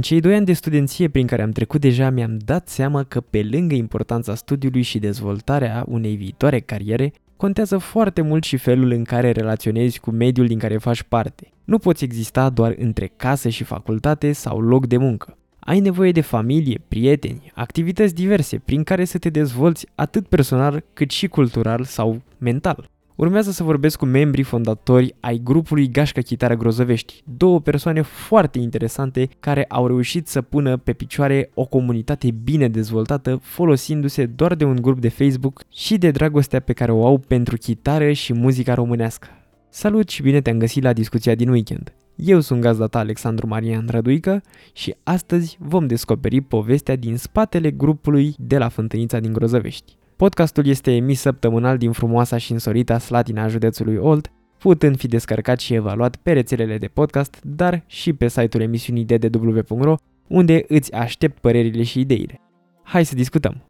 În cei doi ani de studenție prin care am trecut deja mi-am dat seama că pe lângă importanța studiului și dezvoltarea unei viitoare cariere, contează foarte mult și felul în care relaționezi cu mediul din care faci parte. Nu poți exista doar între casă și facultate sau loc de muncă. Ai nevoie de familie, prieteni, activități diverse prin care să te dezvolți atât personal cât și cultural sau mental. Urmează să vorbesc cu membrii fondatori ai grupului Gașca Chitară Grozăvești, două persoane foarte interesante care au reușit să pună pe picioare o comunitate bine dezvoltată folosindu-se doar de un grup de Facebook și de dragostea pe care o au pentru chitară și muzica românească. Salut și bine te-am găsit la discuția din weekend. Eu sunt gazda ta Alexandru Marian Răduică și astăzi vom descoperi povestea din spatele grupului de la Fântânița din Grozăvești. Podcastul este emis săptămânal din frumoasa și însorita Slatina județului Olt, putând fi descărcat și evaluat pe rețelele de podcast, dar și pe site-ul emisiunii ddw.ro, unde îți aștept părerile și ideile. Hai să discutăm!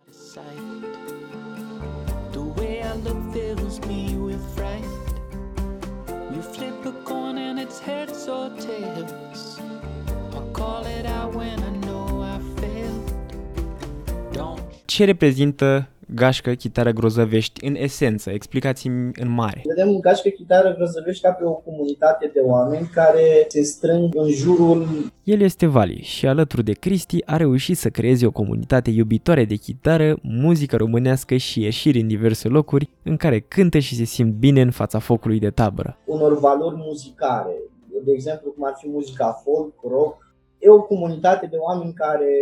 Ce reprezintă gașcă, chitară, grozăvești, în esență? Explicați-mi în mare. Vedem gașcă, chitară, grozăvești ca pe o comunitate de oameni care se strâng în jurul... El este Vali și alături de Cristi a reușit să creeze o comunitate iubitoare de chitară, muzică românească și ieșiri în diverse locuri în care cântă și se simt bine în fața focului de tabără. Unor valori muzicare, de exemplu cum ar fi muzica folk, rock, E o comunitate de oameni care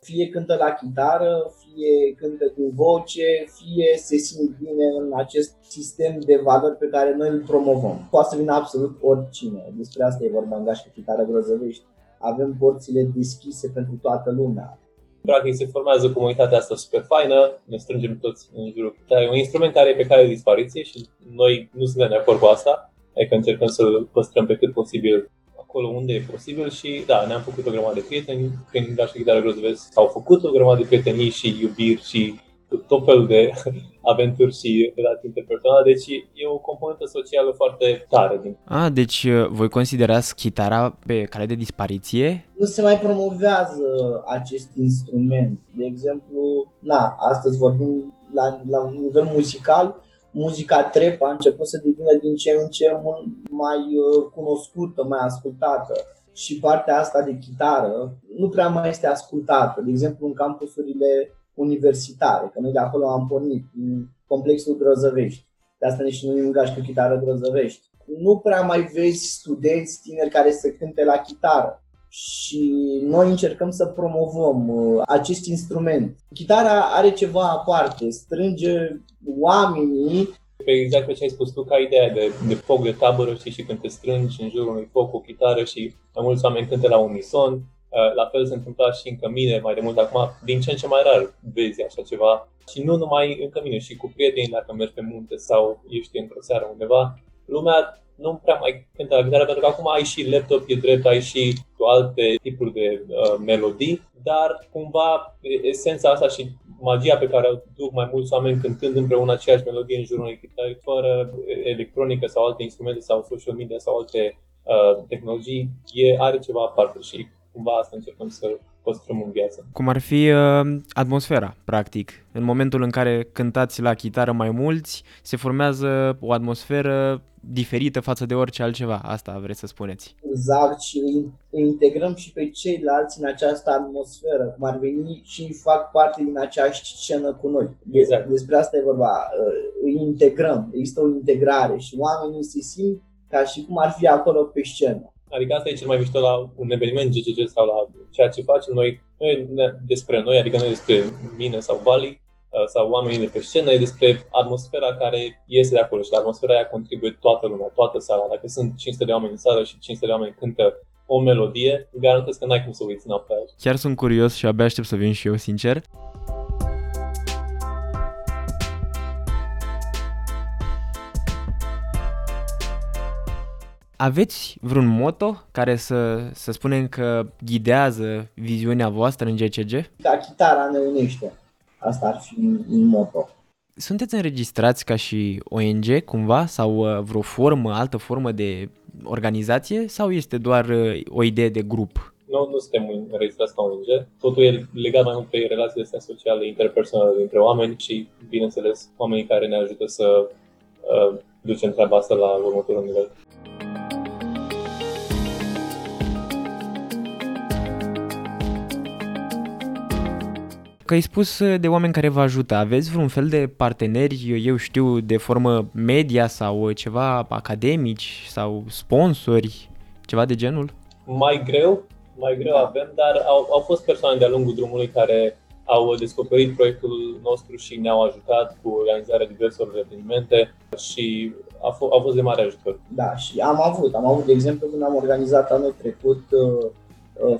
fie cântă la chitară, fie cântă cu voce, fie se simt bine în acest sistem de valori pe care noi îl promovăm. Poate să vină absolut oricine. Despre asta e vorba în Gașcă Chitară Grozăvești. Avem porțile deschise pentru toată lumea. Practic se formează comunitatea asta super faină, ne strângem toți în jurul chitarei. E un instrument care e pe care de dispariție și noi nu suntem de acord cu asta, adică încercăm să-l păstrăm pe cât posibil acolo unde e posibil și da, ne-am făcut o grămadă de prieteni, prin Daș Chitară Grozăvesc s-au făcut o grămadă de prietenii și iubiri și tot felul de aventuri și relații interpersonale, deci e o componentă socială foarte tare. Din... A, deci uh, voi considerați chitara pe cale de dispariție? Nu se mai promovează acest instrument. De exemplu, na, astăzi vorbim la, la un nivel muzical, muzica trap a început să devină din ce în ce mai uh, cunoscută, mai ascultată și partea asta de chitară nu prea mai este ascultată. De exemplu, în campusurile universitare, că noi de acolo am pornit, în complexul Grozăvești. De asta ne și numim Gașcă Chitară Grozăvești. Nu prea mai vezi studenți tineri care să cânte la chitară și noi încercăm să promovăm uh, acest instrument. Chitara are ceva aparte, strânge oamenii pe exact pe ce ai spus tu, ca ideea de, de foc de tabără, știi, și când te strângi în jurul unui foc cu o chitară și mai mulți oameni cântă la unison. Uh, la fel se întâmpla și în cămine mai de mult acum, din ce în ce mai rar vezi așa ceva. Și nu numai în cămine, și cu prieteni dacă mergi pe munte sau ești într-o seară undeva. Lumea nu prea mai cântă la chitară pentru că acum ai și laptop, e drept, ai și alte tipuri de uh, melodii, dar cumva esența asta și magia pe care o duc mai mulți oameni cântând împreună aceeași melodie în jurul unei chitare, fără electronică sau alte instrumente sau social media sau alte uh, tehnologii, e, are ceva aparte și cumva asta încercăm să păstrăm în viață. Cum ar fi uh, atmosfera, practic. În momentul în care cântați la chitară mai mulți, se formează o atmosferă diferită față de orice altceva. Asta vreți să spuneți. Exact și îi integrăm și pe ceilalți în această atmosferă, cum ar veni și fac parte din aceeași scenă cu noi. Exact. Despre asta e vorba. Uh, îi integrăm, există o integrare și oamenii se simt ca și cum ar fi acolo pe scenă. Adică asta e cel mai mișto la un eveniment GGG sau la ceea ce facem noi, nu e despre noi, adică nu e despre mine sau Vali uh, sau oamenii de pe scenă, e despre atmosfera care iese de acolo și la atmosfera aia contribuie toată lumea, toată sala. Dacă sunt 500 de oameni în sală și 500 de oameni cântă o melodie, garantez că n-ai cum să uiți noaptea aia. Chiar sunt curios și abia aștept să vin și eu, sincer. Aveți vreun moto care să, să spunem că ghidează viziunea voastră în GCG? Ca chitara ne unește. Asta ar fi un moto. Sunteți înregistrați ca și ONG cumva sau uh, vreo formă, altă formă de organizație sau este doar uh, o idee de grup? nu, nu suntem înregistrați ca ONG, totul e legat mai mult pe relațiile astea sociale, interpersonale dintre oameni și, bineînțeles, oamenii care ne ajută să uh, ducem treaba asta la următorul nivel. Că ai spus de oameni care vă ajută. Aveți vreun fel de parteneri, eu știu, de formă media sau ceva academici sau sponsori, ceva de genul? Mai greu, mai greu avem, dar au, au fost persoane de-a lungul drumului care au descoperit proiectul nostru și ne-au ajutat cu organizarea diverselor evenimente și a, f- a fost de mare ajutor. Da, și am avut, am avut, de exemplu, când am organizat anul trecut uh, uh,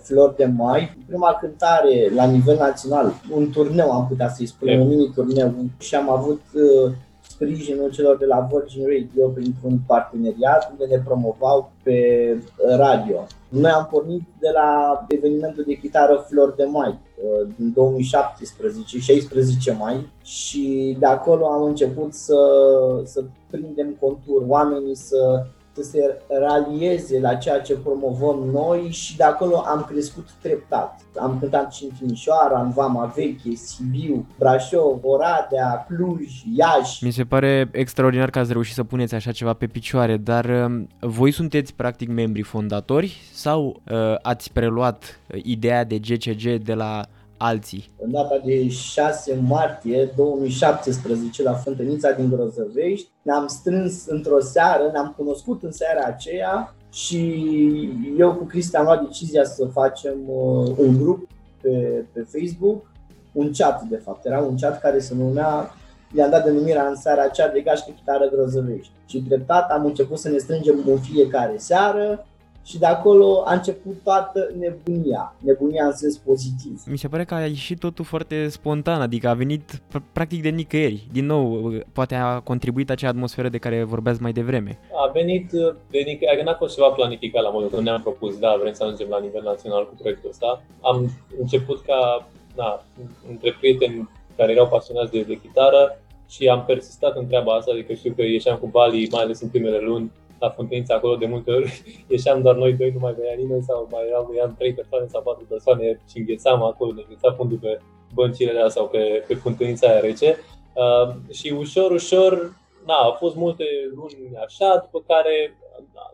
Flori de Mai, prima cântare la nivel național, un turneu am putea să-i spunem, un mini turneu. Și am avut uh, sprijinul celor de la Virgin Radio printr-un parteneriat unde ne promovau pe radio. Noi am pornit de la evenimentul de chitară Flor de Mai uh, din 2017, 16 mai. Și de acolo am început să, să prindem contur, oamenii să să se ralieze la ceea ce promovăm noi și de acolo am crescut treptat. Am cântat și în Timișoara, în Vama Veche, Sibiu, Brașov, Oradea, Cluj, Iași. Mi se pare extraordinar că ați reușit să puneți așa ceva pe picioare, dar uh, voi sunteți practic membrii fondatori sau uh, ați preluat uh, ideea de GCG de la alții. În data de 6 martie 2017 la Fântânița din Grozăvești ne-am strâns într-o seară, ne-am cunoscut în seara aceea și eu cu Cristi am luat decizia să facem uh, un grup pe, pe Facebook, un chat de fapt, era un chat care se numea i-am dat denumirea în seara aceea de gașcă chitară grozăvești. Și treptat am început să ne strângem în fiecare seară și de acolo a început toată nebunia, nebunia în sens pozitiv. Mi se pare că a ieșit totul foarte spontan, adică a venit practic de nicăieri. Din nou, poate a contribuit acea atmosferă de care vorbeați mai devreme. A venit de nicăieri, n-a fost ceva planificat la modul că ne-am propus, da, vrem să ajungem la nivel național cu proiectul ăsta. Am început ca, da, între prieteni care erau pasionați de, de chitară și am persistat în treaba asta, adică știu că ieșeam cu Bali, mai ales în primele luni, la Fântânița acolo de multe ori ieșeam doar noi doi, nu mai venea nimeni sau mai erau, eram trei persoane sau patru persoane și înghețam acolo, ne îngheța fundul pe băncile alea sau pe, pe Fântânița aia rece. Uh, și ușor, ușor, na, au fost multe luni așa, după care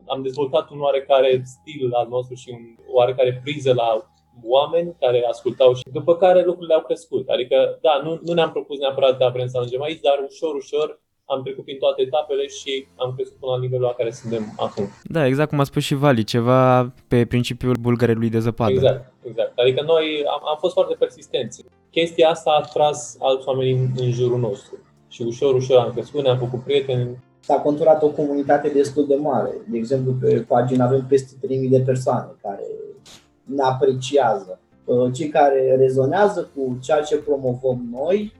am dezvoltat un oarecare stil al nostru și un oarecare priză la oameni care ascultau și după care lucrurile au crescut. Adică, da, nu, nu ne-am propus neapărat, da, vrem să ajungem aici, dar ușor, ușor am trecut prin toate etapele și am crescut până la nivelul la care suntem acum. Da, exact cum a spus și Vali, ceva pe principiul bulgarelui de zăpadă. Exact, exact. Adică noi am, am fost foarte persistenți. Chestia asta a tras alți oameni în, în jurul nostru și ușor, ușor am crescut, ne-am făcut prieteni. S-a conturat o comunitate destul de mare. De exemplu, pe pagina avem peste 3.000 de persoane care ne apreciază. Uh, cei care rezonează cu ceea ce promovăm noi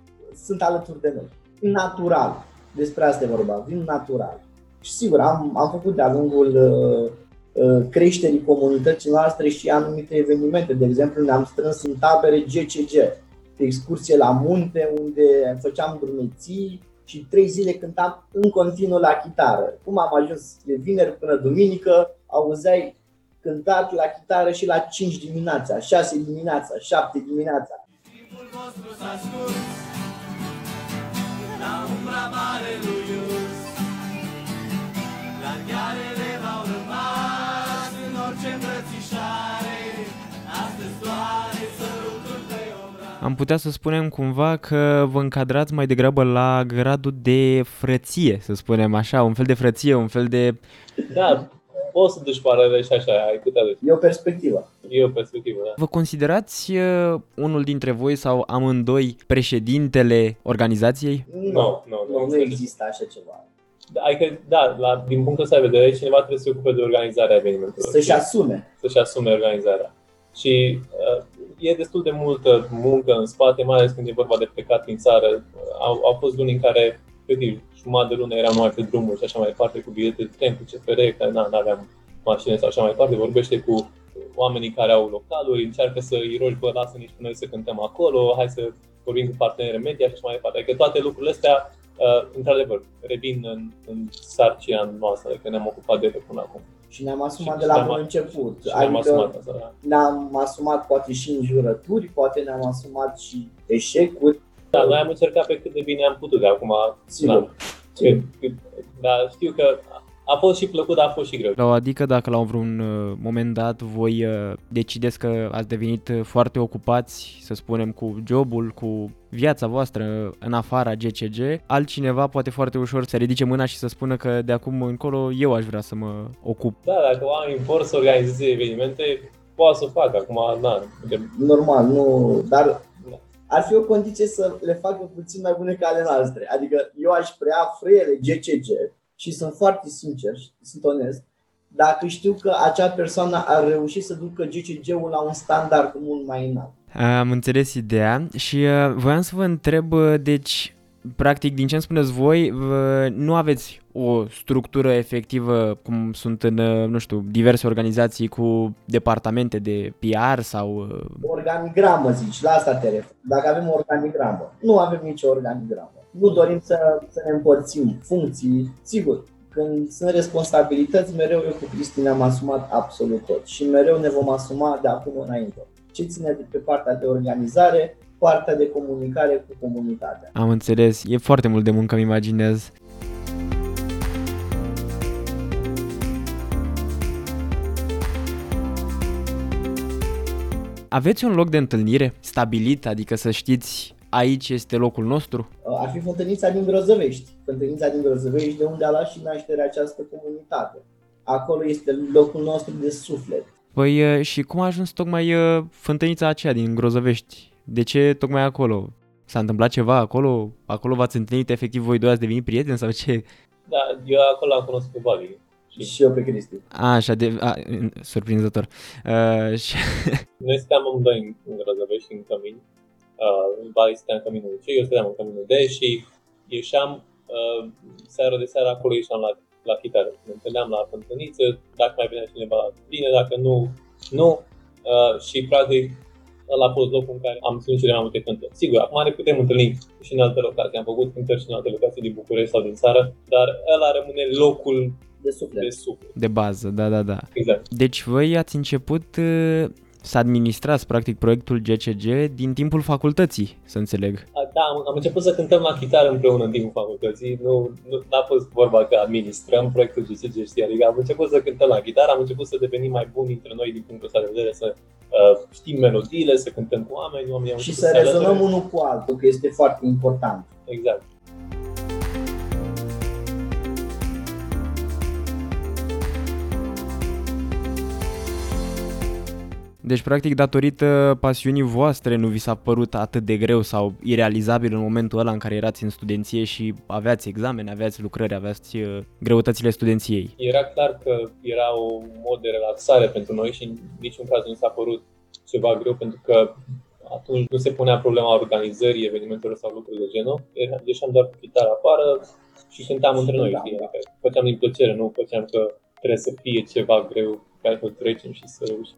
sunt alături de noi. Natural despre asta e vorba, vin natural. Și sigur, am, am făcut de-a lungul uh, uh, creșterii comunității noastre și anumite evenimente. De exemplu, ne-am strâns în tabere GCG, excursie la munte unde făceam drumeții și trei zile cântam în continuu la chitară. Cum am ajuns de vineri până duminică, auzeai cântat la chitară și la 5 dimineața, 6 dimineața, 7 dimineața. Timpul vostru s-a scurs Am putea să spunem cumva că vă încadrați mai degrabă la gradul de frăție, să spunem așa, un fel de frăție, un fel de... Da, poți să duci paralele și așa, ai putea duci. E o perspectivă. E o perspectivă, da. Vă considerați uh, unul dintre voi sau amândoi președintele organizației? Nu, nu, nu, nu, nu există așa ceva. Da, adică, da, la, din punctul ăsta de vedere, cineva trebuie să se ocupe de organizarea evenimentului. Să-și asume. Să-și asume organizarea. Și uh, e destul de multă muncă în spate, mai ales când e vorba de plecat din țară. Au, au fost luni în care, efectiv, jumătate de lună eram numai pe drumuri și așa mai departe, cu bilete de tren, cu CFR, că nu aveam mașini sau așa mai departe, vorbește cu oamenii care au localuri, încearcă să îi rogi, bă, lasă nici noi să cântăm acolo, hai să vorbim cu parteneri media și așa mai departe. Adică toate lucrurile astea uh, într-adevăr, revin în, în sarcina noastră, că ne-am ocupat de ele până acum. Și ne-am asumat Și de la ne-am- bun început. Și ne-am adică asumat asta, da. ne-am asumat poate și înjurături, poate ne-am asumat și eșecuri. Da, noi am încercat pe cât de bine am putut, de acum, Sigur. da, cât, cât, dar știu că a fost și plăcut, dar a fost și greu. La o adică dacă la vreun uh, moment dat voi uh, decideți că ați devenit uh, foarte ocupați, să spunem, cu jobul, cu viața voastră în afara GCG, altcineva poate foarte ușor să ridice mâna și să spună că de acum încolo eu aș vrea să mă ocup. Da, dacă oamenii vor să organizeze evenimente, poate să o facă. Acum, da, de, Normal, nu, dar ar fi o condiție să le facă puțin mai bune ca ale noastre. Adică eu aș prea frâiele GCG și sunt foarte sincer și sunt onest, dacă știu că acea persoană ar reuși să ducă GCG-ul la un standard mult mai înalt. Am înțeles ideea și uh, voiam să vă întreb, uh, deci, practic, din ce îmi spuneți voi, vă- nu aveți o structură efectivă cum sunt în, uh, nu știu, diverse organizații cu departamente de PR sau... uh, Organigramă, zici, la asta te referi. Dacă avem o organigramă. Nu avem nicio organigramă. Nu dorim să, să ne împărțim funcții. Sigur, când sunt responsabilități, mereu eu cu Cristi ne-am asumat absolut tot și mereu ne vom asuma de acum înainte. Ce ține de pe partea de organizare, partea de comunicare cu comunitatea. Am înțeles, e foarte mult de muncă, îmi imaginez. Aveți un loc de întâlnire stabilit, adică să știți aici este locul nostru? Uh, Ar fi Fântânița din Grozăvești. Fântânița din Grozăvești de unde a luat și nașterea această comunitate. Acolo este locul nostru de suflet. Păi uh, și cum a ajuns tocmai uh, fântânița aceea din Grozăvești? De ce tocmai acolo? S-a întâmplat ceva acolo? Acolo v-ați întâlnit efectiv voi doi ați devenit prieteni sau ce? da, eu acolo am cunoscut pe Bali. Și Și eu pe Cristi. A, așa de... A, surprinzător. Uh, și, noi stăteam amândoi în, în Grăzăvești, în cămin. Uh, în Bali stăteam în căminul C, eu stăteam în căminul D și ieșeam uh, seara de seară acolo ieșeam la, la chitară. Ne întâlneam la fântâniță, dacă mai venea cineva, bine, dacă nu, nu. Uh, și practic ăla a fost locul în care am ținut cele mai multe cântări. Sigur, acum ne putem întâlni și în alte locații. Am făcut cântări și în alte locații din București sau din țară, dar ăla rămâne locul De suflet. de suflet. de bază, da, da, da. Exact. Deci voi ați început uh, să administrați practic proiectul GCG din timpul facultății, să înțeleg. A, Da, am, am început să cântăm la chitară împreună în timpul facultății. Nu, nu a fost vorba că administrăm proiectul GCG, știi? Adică am început să cântăm la chitară, am început să devenim mai buni între noi din punctul ăsta de vedere, să uh, știm melodiile, să cântăm cu oameni, oamenii au Și început să se rezonăm alăture. unul cu altul, că este foarte important. Exact. Deci, practic, datorită pasiunii voastre, nu vi s-a părut atât de greu sau irealizabil în momentul ăla în care erați în studenție și aveați examene, aveați lucrări, aveați uh, greutățile studenției. Era clar că era un mod de relaxare pentru noi și în niciun caz nu s-a părut ceva greu pentru că atunci nu se punea problema organizării evenimentelor sau lucruri de genul. Era- Ieșeam doar cu chitară afară și cântam între noi. Da, Știi? da. Adică făceam din plăcere, nu făceam că trebuie să fie ceva greu care să trecem și să reușim.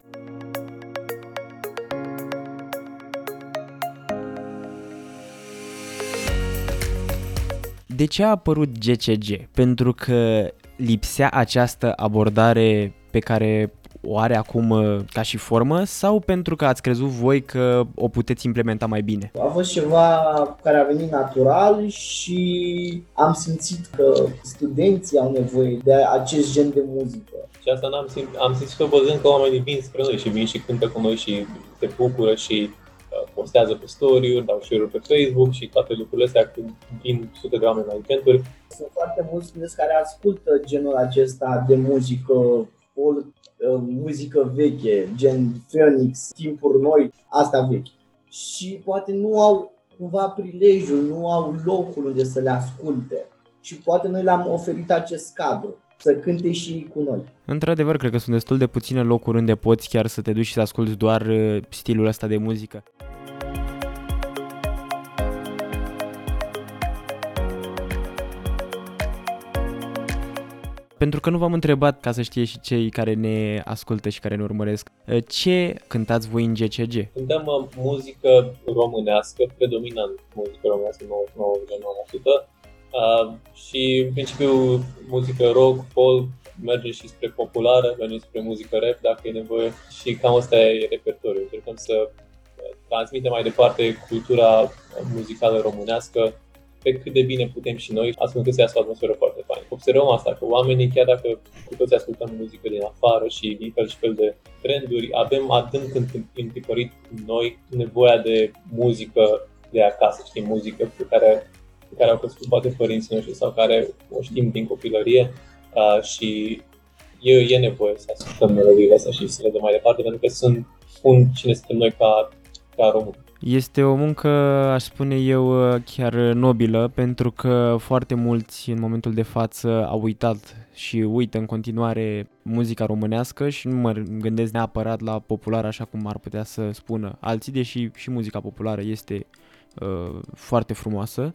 De ce a apărut GCG? Pentru că lipsea această abordare pe care o are acum uh, ca și formă sau pentru că ați crezut voi că o puteți implementa mai bine? A fost ceva care a venit natural și am simțit că studenții au nevoie de acest gen de muzică. Și asta n-am simt, am simțit-o văzând că oamenii vin spre noi și vin și cântă cu noi și se bucură și uh, postează pe story-uri, dau share pe Facebook și toate lucrurile astea când vin sute de oameni la eventuri. Sunt foarte mulți studenți care ascultă genul acesta de muzică, old, uh, muzică veche, gen Phoenix, timpuri noi, asta vechi. Și poate nu au cumva prilejul, nu au locul unde să le asculte. Și poate noi le-am oferit acest cadru, să cânte și ei cu noi. Într-adevăr, cred că sunt destul de puține locuri unde poți chiar să te duci și să asculti doar uh, stilul ăsta de muzică. Pentru că nu v-am întrebat, ca să știe și cei care ne ascultă și care ne urmăresc, uh, ce cântați voi în GCG? Cântăm uh, muzică românească, predominant muzică românească 99,9%, Uh, și în principiu muzică rock, folk, mergem și spre populară, mergem spre muzică rap dacă e nevoie și cam asta e repertoriul. Încercăm să transmitem mai departe cultura muzicală românească pe cât de bine putem și noi, astfel încât să iasă o atmosferă foarte faină. Observăm asta, că oamenii, chiar dacă cu toți ascultăm muzică din afară și din fel și fel de trenduri, avem adânc întipărit noi nevoia de muzică de acasă, știi, muzică pe care, pe care au crescut poate părinții noștri sau care o știm din copilărie uh, și e, e nevoie să ascultăm melodiile astea și să le dăm mai departe, pentru că sunt, spun cine suntem noi ca, ca români. Este o muncă, aș spune eu, chiar nobilă, pentru că foarte mulți în momentul de față au uitat și uită în continuare muzica românească și nu mă gândesc neapărat la popular așa cum ar putea să spună alții, deși și muzica populară este uh, foarte frumoasă.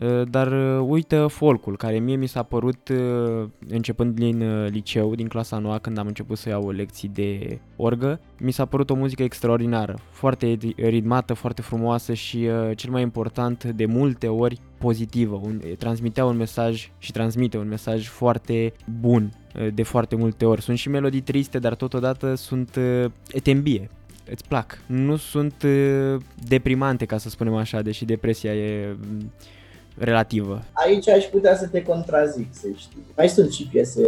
Uh, dar uh, uită folcul, care mie mi s-a părut uh, începând din liceu, din clasa noua, când am început să iau lecții de orgă, mi s-a părut o muzică extraordinară, foarte ritmată, foarte frumoasă și cel mai important, de multe ori pozitivă, un, transmitea un mesaj și transmite un mesaj foarte bun de foarte multe ori. Sunt și melodii triste, dar totodată sunt etembie, îți plac. Nu sunt deprimante, ca să spunem așa, deși depresia e relativă. Aici aș putea să te contrazic, să știi. Mai sunt și piese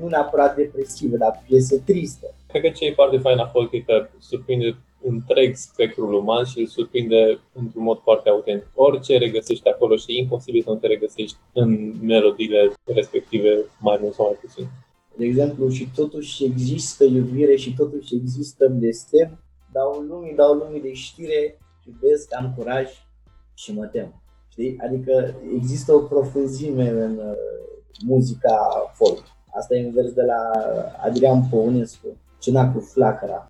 nu neapărat depresive, dar piese triste. Cred că ce e foarte fain la folk e că surprinde întreg spectrul uman și îl surprinde într-un mod foarte autentic. Orice regăsești acolo și e imposibil să nu te regăsești în melodiile respective, mai mult sau mai puțin. De exemplu, și totuși există iubire și totuși există blestem, dau lumii, dau lumii de știre, iubesc, am curaj și mă tem. Știi? Adică există o profunzime în uh, muzica folk. Asta e un vers de la Adrian Păunescu, Cina cu flacăra.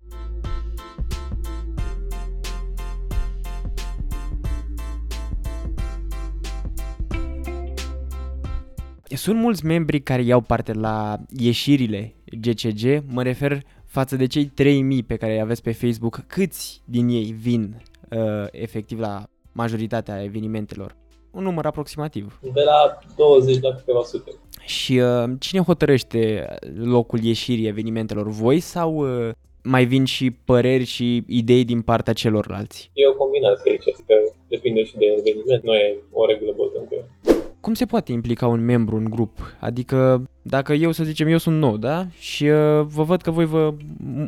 Sunt mulți membri care iau parte la ieșirile GCG, mă refer față de cei 3000 pe care îi aveți pe Facebook, câți din ei vin uh, efectiv la majoritatea evenimentelor. Un număr aproximativ. De la 20 la câteva sute. Și uh, cine hotărăște locul ieșirii evenimentelor? Voi sau uh, mai vin și păreri și idei din partea celorlalți? E o combinație aici, că depinde și de eveniment, nu e o regulă bătută cum se poate implica un membru în grup? Adică dacă eu, să zicem, eu sunt nou, da? Și uh, vă văd că voi vă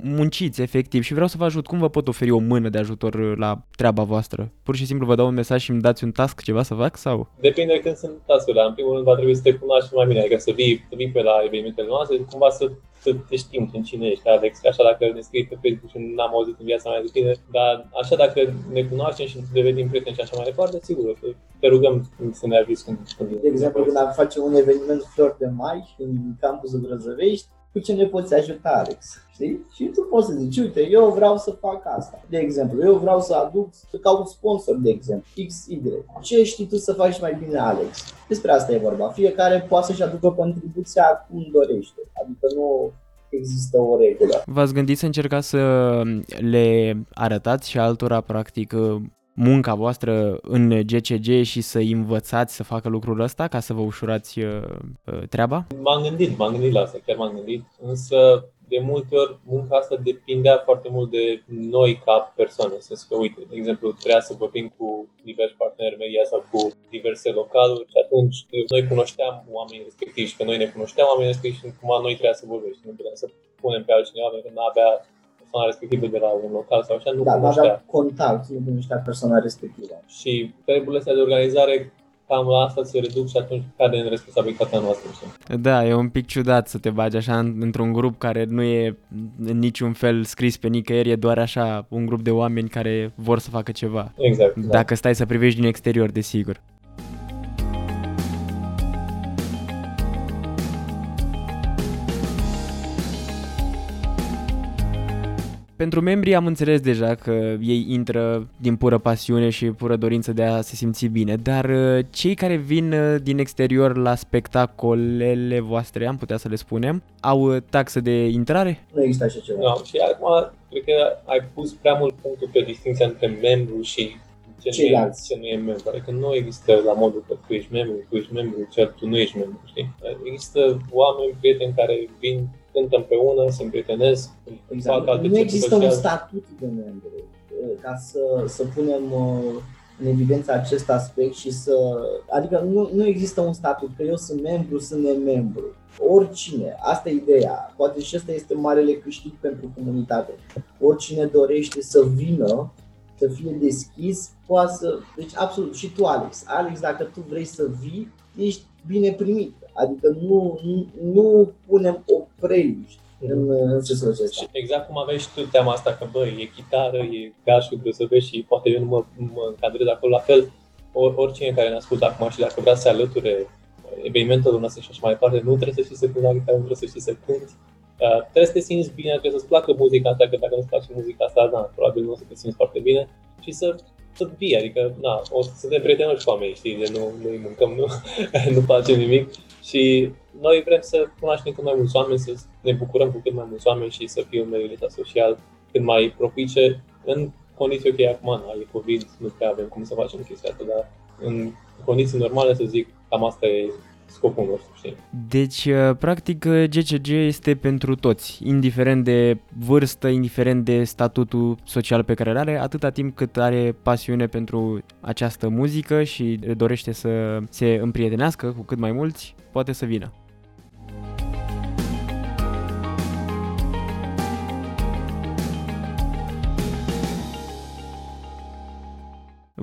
munciți efectiv și vreau să vă ajut, cum vă pot oferi o mână de ajutor uh, la treaba voastră? Pur și simplu vă dau un mesaj și îmi dați un task, ceva să fac sau? Depinde când sunt task-urile. În primul rând va trebui să te cunoaști mai bine, adică să vii, să vii pe la evenimentele noastre, cumva să să te știm în cine ești, Alex, așa dacă ne scrii pe Facebook și n-am auzit în viața mea de tine, dar așa dacă ne cunoaștem și devenim prieteni și așa mai departe, sigur, te rugăm să ne avizi când, când De exemplu, când am face un eveniment flor de mai în campusul Grăzăvești, cu ce ne poți ajuta, Alex? Știi? Și tu poți să zici, uite, eu vreau să fac asta. De exemplu, eu vreau să aduc, să caut sponsor, de exemplu, XY. Ce știi tu să faci mai bine, Alex? Despre asta e vorba. Fiecare poate să-și aducă contribuția cum dorește. Adică nu există o regulă. V-ați gândit să încercați să le arătați și altora, practic, munca voastră în GCG și să învățați să facă lucrul ăsta ca să vă ușurați uh, uh, treaba? M-am gândit, m-am gândit la asta, chiar m-am gândit, însă de multe ori munca asta depindea foarte mult de noi ca persoană. Să că, uite, de exemplu, trebuia să vorbim cu diversi parteneri media sau cu diverse localuri și atunci noi cunoșteam oamenii respectivi și că noi ne cunoșteam oamenii respectivi și cumva noi trebuia să vorbim și nu puteam să punem pe altcineva pentru că nu avea persoana respectivă de la un local sau așa, nu da, cunoștea. avea contact, nu cunoștea persoana respectivă. Și treburile astea de organizare cam la asta se reduc și atunci cade în responsabilitatea noastră. Da, e un pic ciudat să te bagi așa într-un grup care nu e în niciun fel scris pe nicăieri, e doar așa un grup de oameni care vor să facă ceva. Exact. Dacă da. stai să privești din exterior, desigur. Pentru membrii am înțeles deja că ei intră din pură pasiune și pură dorință de a se simți bine, dar uh, cei care vin uh, din exterior la spectacolele voastre, am putea să le spunem, au uh, taxă de intrare? Nu există așa ceva. No, și acum cred că ai pus prea mult punctul pe distinția între membru și ce, nu e, ceilalți. ce nu e membru. Adică nu există la modul că tu ești membru, tu ești membru, cel tu nu ești membru, știi? Există oameni, prieteni care vin, cântă împreună, se împrietenesc, Exact. fac alte Nu există sociale. un statut de membru uh, ca să, să punem uh, în evidență acest aspect și să... Adică nu, nu există un statut, că eu sunt membru, sunt nemembru. Oricine, asta e ideea, poate și ăsta este marele câștig pentru comunitate. Oricine dorește să vină, să fie deschis, poate să... Deci absolut, și tu Alex. Alex, dacă tu vrei să vii, ești bine primit. Adică nu, nu, nu punem opreli în, în sensul acesta. Și exact cum aveai și tu teama asta că, bă, e chitară, e gașul, grăsăvești și poate eu nu mă, mă încadrez acolo, la fel, or, oricine care ne ascultă acum și dacă vrea să se alăture evenimentul nostru și așa mai departe, nu trebuie să știi să cânti la chitară, nu trebuie să știi să cânti. Uh, trebuie să te simți bine, trebuie să-ți placă muzica asta, că dacă nu-ți place muzica asta, da, probabil nu o să te simți foarte bine și să să fie, adică, na, o să suntem prietenoși cu oamenii, știi, de nu, nu îi mâncăm, nu, nu facem nimic. Și noi vrem să cunoaștem cât mai mulți oameni, să ne bucurăm cu cât mai mulți oameni și să fie un mediul ăsta social cât mai propice în condiții ok, acum na, e COVID, nu prea avem cum să facem chestia asta, dar în condiții normale, să zic, cam asta e scopul nostru, știi? Deci, uh, practic, uh, GCG este pentru toți, indiferent de vârstă, indiferent de statutul social pe care îl are, atâta timp cât are pasiune pentru această muzică și dorește să se împrietenească cu cât mai mulți, poate să vină.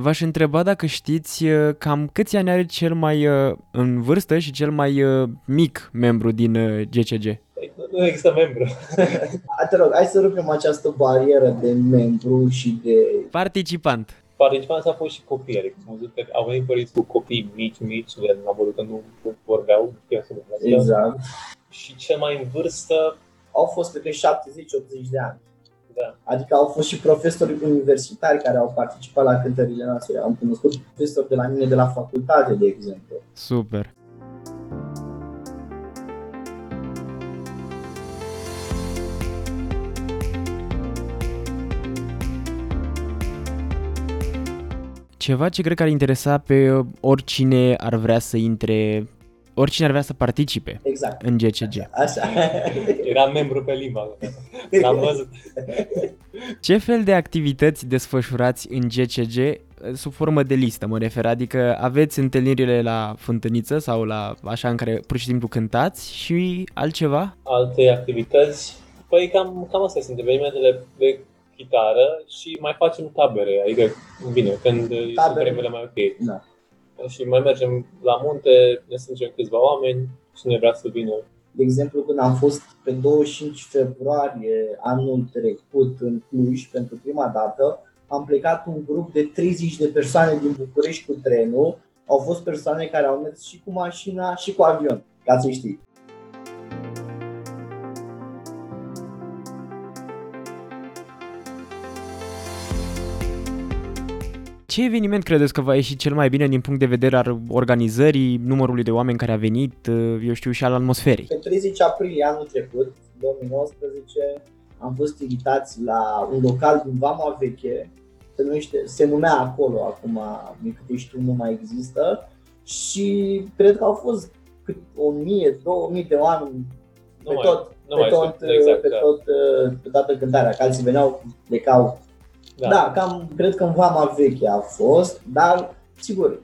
V-aș întreba dacă știți uh, cam câți ani are cel mai uh, în vârstă și cel mai uh, mic membru din uh, GCG. Păi, nu- Nu există membru. A, Te rog, hai să rupem această barieră de membru și de... Participant. Participanți au fost și copii, adică am văzut că au venit părinți cu copii mici, mici, de la modul că nu nu vorbeau, chiar să nu Exact. Și cel mai în vârstă, Au fost, cred că, 70-80 de ani. Da, Adică au fost și profesori universitari care au participat la cântările noastre. Am cunoscut profesori de la mine de la facultate, de exemplu. Super. Ceva ce cred că ar interesa pe uh, oricine ar vrea să intre, oricine ar vrea să participe Exact. în GCG. Așa. era membru pe limba. L-am văzut. Ce fel de activități desfășurați în GCG uh, sub formă de listă, mă refer? Adică aveți întâlnirile la fântâniță sau la așa în care pur și simplu cântați și altceva? Alte activități, păi cam, cam astea sunt evenimentele de chitară și mai facem tabere, adică, bine, când sunt Tabere. vremele mai ok. Da. Și mai mergem la munte, ne strângem câțiva oameni și ne vrea să vină. De exemplu, când am fost pe 25 februarie anul trecut în Cluj pentru prima dată, am plecat un grup de 30 de persoane din București cu trenul. Au fost persoane care au mers și cu mașina și cu avion, ca să știi. Ce eveniment credeți că va ieși cel mai bine din punct de vedere al organizării, numărului de oameni care a venit, uh, eu știu, și al atmosferei? Pe 30 aprilie anul trecut, 2019, am fost invitați la un local din Vama Veche, se, numește, se numea acolo, acum, din câte știu, nu mai există, și cred că au fost cât 1000-2000 de oameni Nu pe mai, tot, nu pe mai tot, știu, exact, pe da. tot, uh, pe toată cântarea, că alții veneau, plecau. Da. da, cam, cred că în Vama Veche a fost, dar, sigur,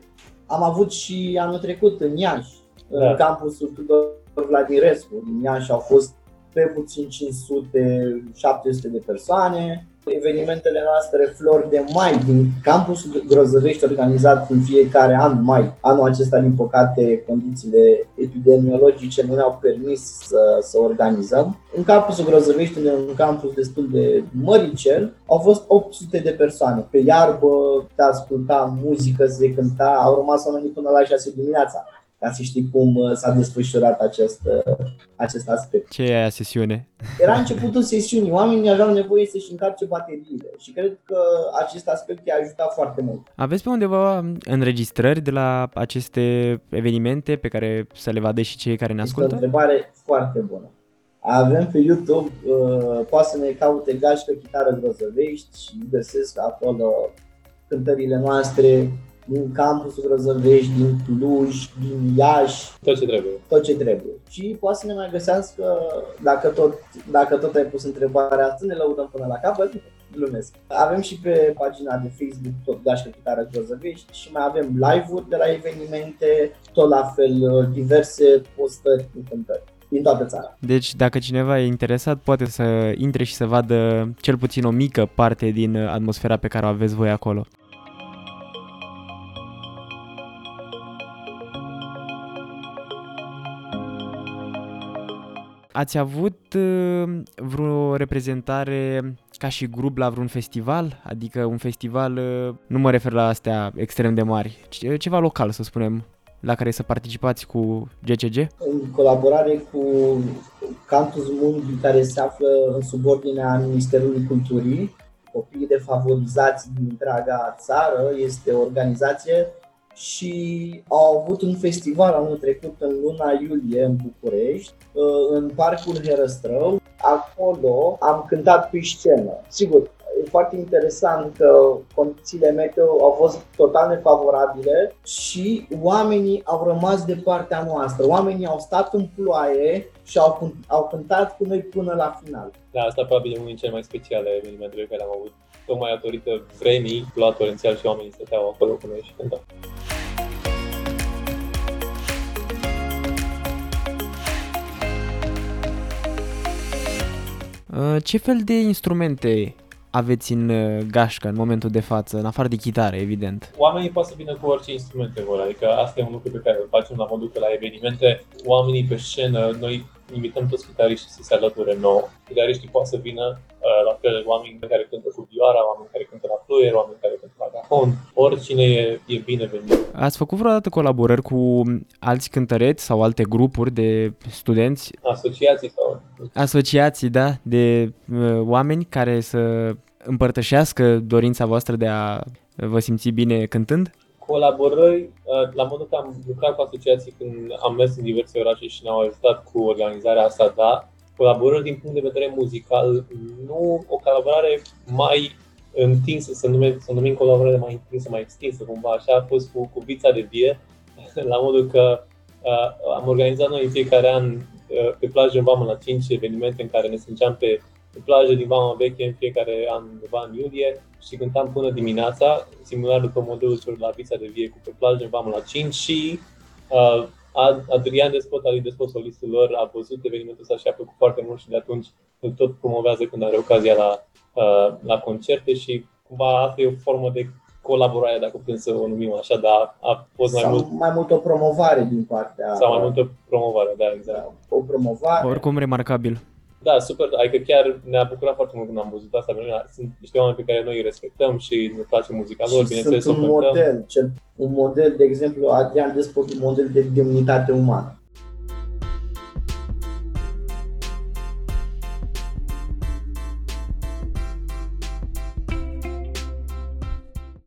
am avut și anul trecut în Iași, Da. în campusul Tudor Vladirescu. În Iași au fost pe puțin 500-700 de persoane. Evenimentele noastre Flori de Mai din campusul Grozăvești organizat în fiecare an mai. Anul acesta, din păcate, condițiile epidemiologice nu ne-au permis să, să organizăm. În campusul Grozăvești, unde e un campus destul de măricel, au fost 800 de persoane. Pe iarbă, se asculta muzică, se cânta, au rămas oamenii până la 6 dimineața ca să știi cum uh, s-a desfășurat acest, uh, acest aspect. Ce e aia sesiune? Era începutul sesiunii, oamenii aveau nevoie să-și încarce bateriile și cred că acest aspect i-a ajutat foarte mult. Aveți pe undeva înregistrări de la aceste evenimente pe care să le vadă și cei care ne Este o ascultă? întrebare foarte bună. Avem pe YouTube, uh, poate să ne caute Gașcă Chitară Grozăvești și găsesc acolo cântările noastre din campusul Răzăvești, din Cluj, din Iași, Tot ce trebuie. tot ce trebuie. Și poate să ne mai găsească, dacă tot, dacă tot ai pus întrebarea asta, ne lăudăm până la capăt, glumesc. Avem și pe pagina de Facebook tot Gașcă Chitară Grozăvești și mai avem live-uri de la evenimente, tot la fel diverse postări cu cântări din toată țara. Deci dacă cineva e interesat poate să intre și să vadă cel puțin o mică parte din uh, atmosfera pe care o aveți voi acolo. Ați avut uh, vreo reprezentare ca și grup la vreun festival? Adică un festival, uh, nu mă refer la astea extrem de mari, ci- ceva local să spunem, la care să participați cu GCG? în colaborare cu Cantus Mundi, care se află în subordinea Ministerului Culturii, copiii defavorizați din întreaga țară, este o organizație și au avut un festival anul trecut în luna iulie în București, în Parcul Herăstrău. Acolo am cântat pe scenă. Sigur, e foarte interesant că condițiile meteo au fost total nefavorabile și oamenii au rămas de partea noastră. Oamenii au stat în ploaie și au, cânt- au cântat cu noi până la final. Da, asta probabil e unul din cele mai speciale evenimente pe care am avut. Tocmai datorită vremii, ploua torențial și oamenii stăteau acolo cu noi și cântau. Ce fel de instrumente aveți în uh, gașcă în momentul de față, în afară de chitară, evident? Oamenii pot să vină cu orice instrumente vor, adică asta e un lucru pe care îl facem la modul că la evenimente, oamenii pe scenă, noi invităm toți chitariștii să se alăture nouă. Chitariștii pot să vină, uh, la fel, oameni care cântă cu vioara, oameni care cântă la fluier, oameni care cântă la gahon, oricine e, e binevenit. Ați făcut vreodată colaborări cu alți cântăreți sau alte grupuri de studenți, Asociații sau asociații, da, de uh, oameni care să împărtășească dorința voastră de a vă simți bine cântând? Colaborări, uh, la modul că am lucrat cu asociații când am mers în diverse orașe și ne-au ajutat cu organizarea asta, da, colaborări din punct de vedere muzical, nu o colaborare mai întinsă, să numim, să numim colaborare mai întinsă, mai extinsă, cumva așa a fost cu, cu Vița de Vie, la modul că uh, am organizat noi în fiecare an uh, pe plajă în Vamă la 5 evenimente în care ne strângeam pe, pe plajă din Vama Veche în fiecare an, undeva în iulie și cântam până dimineața, similar după modelul celor la Vița de Vie cu pe plajă în Vamă la 5 și uh, Ad- Adrian Despot, Ali Despot, solistul lor, a văzut evenimentul ăsta și a plăcut foarte mult și de atunci îl tot promovează când are ocazia la, uh, la concerte și cumva asta e o formă de colaborare, dacă putem să o numim așa, dar a fost mai sau mult mai mult o promovare din partea sau mai multă promovare, da, exact. da, o promovare. Oricum remarcabil. Da, super, adică chiar ne-a bucurat foarte mult când am văzut asta. pentru noi Sunt niște oameni pe care noi îi respectăm și ne place muzica lor, și bineînțeles, sunt o un cântăm. model, cel, un model, de exemplu, Adrian Despot, un model de demnitate umană.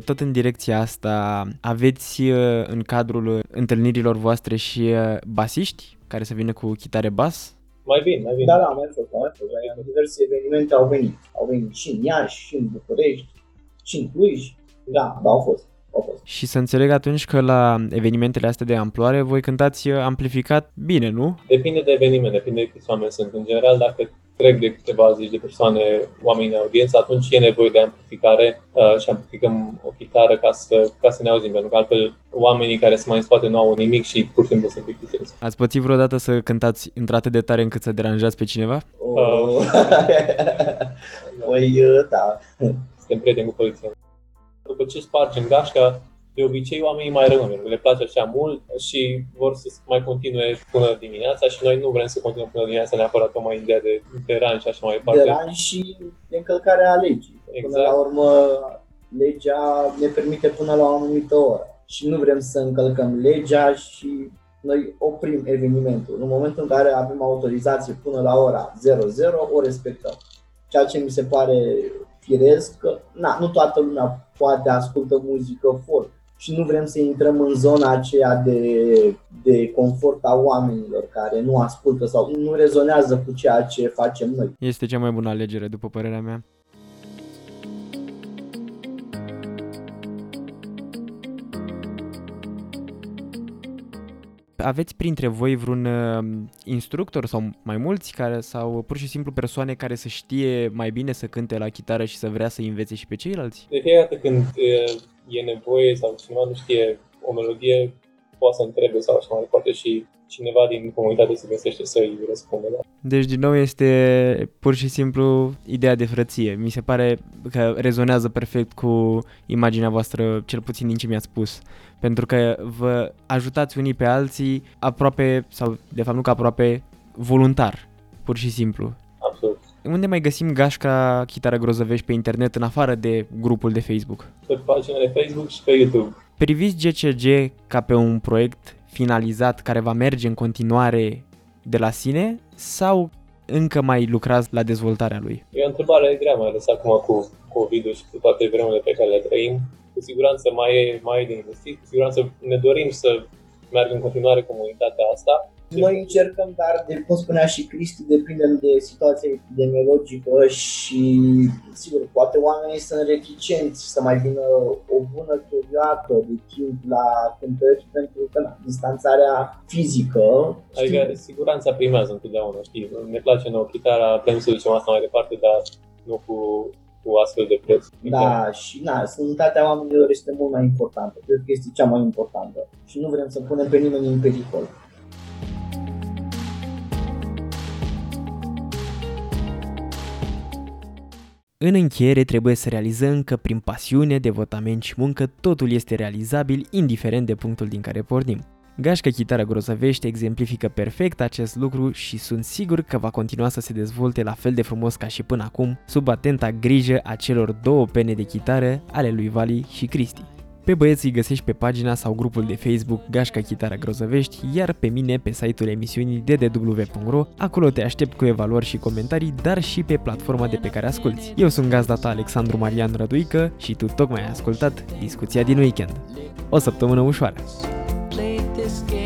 Tot în direcția asta, aveți uh, în cadrul uh, întâlnirilor voastre și uh, basiști care să vină cu chitare bas? Mai bine, mai bine. Da, da, am mai fost, am mai fost. La diverse evenimente au venit. Au venit și în Iași, și în București, și în Cluj. Da, da, au fost. Au fost. Și să înțeleg atunci că la evenimentele astea de amploare voi cântați uh, amplificat bine, nu? Depinde de eveniment, depinde de câți oameni sunt. În general, dacă trec de câteva zeci de persoane, oameni în audiență, atunci e nevoie de amplificare uh, și amplificăm o chitară ca să, ca să ne auzim, pentru că altfel oamenii care sunt mai în spate nu au nimic și pur și simplu sunt plictisiți. Ați pățit vreodată să cântați într-atât de tare încât să deranjați pe cineva? Oh. păi, da. Suntem prieteni cu poliția. După ce spargem gașca, de obicei oamenii mai rămân, pentru că le place așa mult și vor să mai continue până dimineața și noi nu vrem să continuăm până dimineața neapărat tocmai ideea de deran și așa mai departe. Deranj și de încălcarea legii. Până Exact. la urmă, legea ne permite până la o anumită oră. Și nu vrem să încălcăm legea și noi oprim evenimentul. În momentul în care avem autorizație până la ora 00, o respectăm. Ceea ce mi se pare firesc, că na, nu toată lumea poate ascultă muzică folk și nu vrem să intrăm în zona aceea de, de confort a oamenilor care nu ascultă sau nu rezonează cu ceea ce facem noi. Este cea mai bună alegere, după părerea mea. aveți printre voi vreun uh, instructor sau mai mulți care sau pur și simplu persoane care să știe mai bine să cânte la chitară și să vrea să învețe și pe ceilalți? De fiecare dată când uh, e nevoie sau cineva nu știe o melodie, poate să întrebe sau așa mai departe și cineva din comunitate se găsește să-i răspundă. Da. Deci, din nou, este pur și simplu ideea de frăție. Mi se pare că rezonează perfect cu imaginea voastră, cel puțin din ce mi-ați spus. Pentru că vă ajutați unii pe alții aproape, sau de fapt nu că aproape, voluntar, pur și simplu. Absolut. Unde mai găsim Gașca Chitară Grozăvești pe internet, în afară de grupul de Facebook? Pe pagina de Facebook și pe YouTube. Priviți GCG ca pe un proiect finalizat care va merge în continuare de la sine sau încă mai lucrați la dezvoltarea lui? E o întrebare grea, mai ales acum cu COVID și cu toate vremurile pe care le trăim. Cu siguranță mai e, mai e de investit, cu siguranță ne dorim să meargă în continuare comunitatea asta, noi încercăm, dar, de cum spunea și Cristi, depindem de situația epidemiologică și, sigur, poate oamenii sunt reticenți să mai vină o bună perioadă de timp la cântări pentru că na, distanțarea fizică. Adică siguranța primează întotdeauna, știi? Ne place nouă chitara, putem să ducem asta mai departe, dar nu cu cu astfel de preț. Da, și na, sănătatea oamenilor este mult mai importantă. Cred că este cea mai importantă. Și nu vrem să punem pe nimeni în pericol. În încheiere trebuie să realizăm că prin pasiune, devotament și muncă totul este realizabil indiferent de punctul din care pornim. Gașca Chitara Grozăvește exemplifică perfect acest lucru și sunt sigur că va continua să se dezvolte la fel de frumos ca și până acum, sub atenta grijă a celor două pene de chitară ale lui Vali și Cristi. Pe băieți îi găsești pe pagina sau grupul de Facebook Gașca Chitara Grozăvești, iar pe mine pe site-ul emisiunii ddw.ro, acolo te aștept cu evaluări și comentarii, dar și pe platforma de pe care asculti. Eu sunt gazda ta Alexandru Marian Răduică și tu tocmai ai ascultat discuția din weekend. O săptămână ușoară! Play this game.